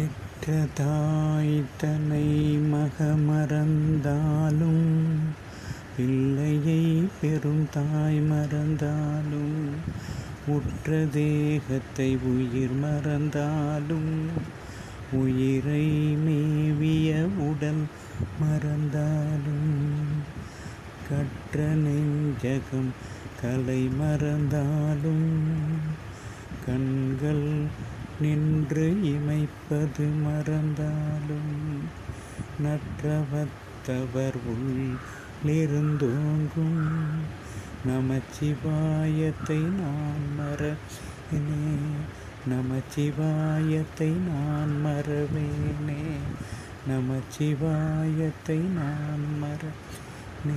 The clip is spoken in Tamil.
பெற்ற தன்னை மகமறந்தாலும் பிள்ளையை பெரும் தாய் மறந்தாலும் உற்ற தேகத்தை உயிர் மறந்தாலும் உயிரை மேவிய உடல் மறந்தாலும் கற்ற நெஞ்சகம் கலை மறந்தாலும் கண்கள் நின்று இமைப்பது மறந்தாலும் நற்றவத்தவர் உள்ளிருந்தோங்கும் நமச்சிவாயத்தை நான் மறவேனே நமச்சிவாயத்தை நான் மறவேனே நமச்சிவாயத்தை நான் மறவேனே.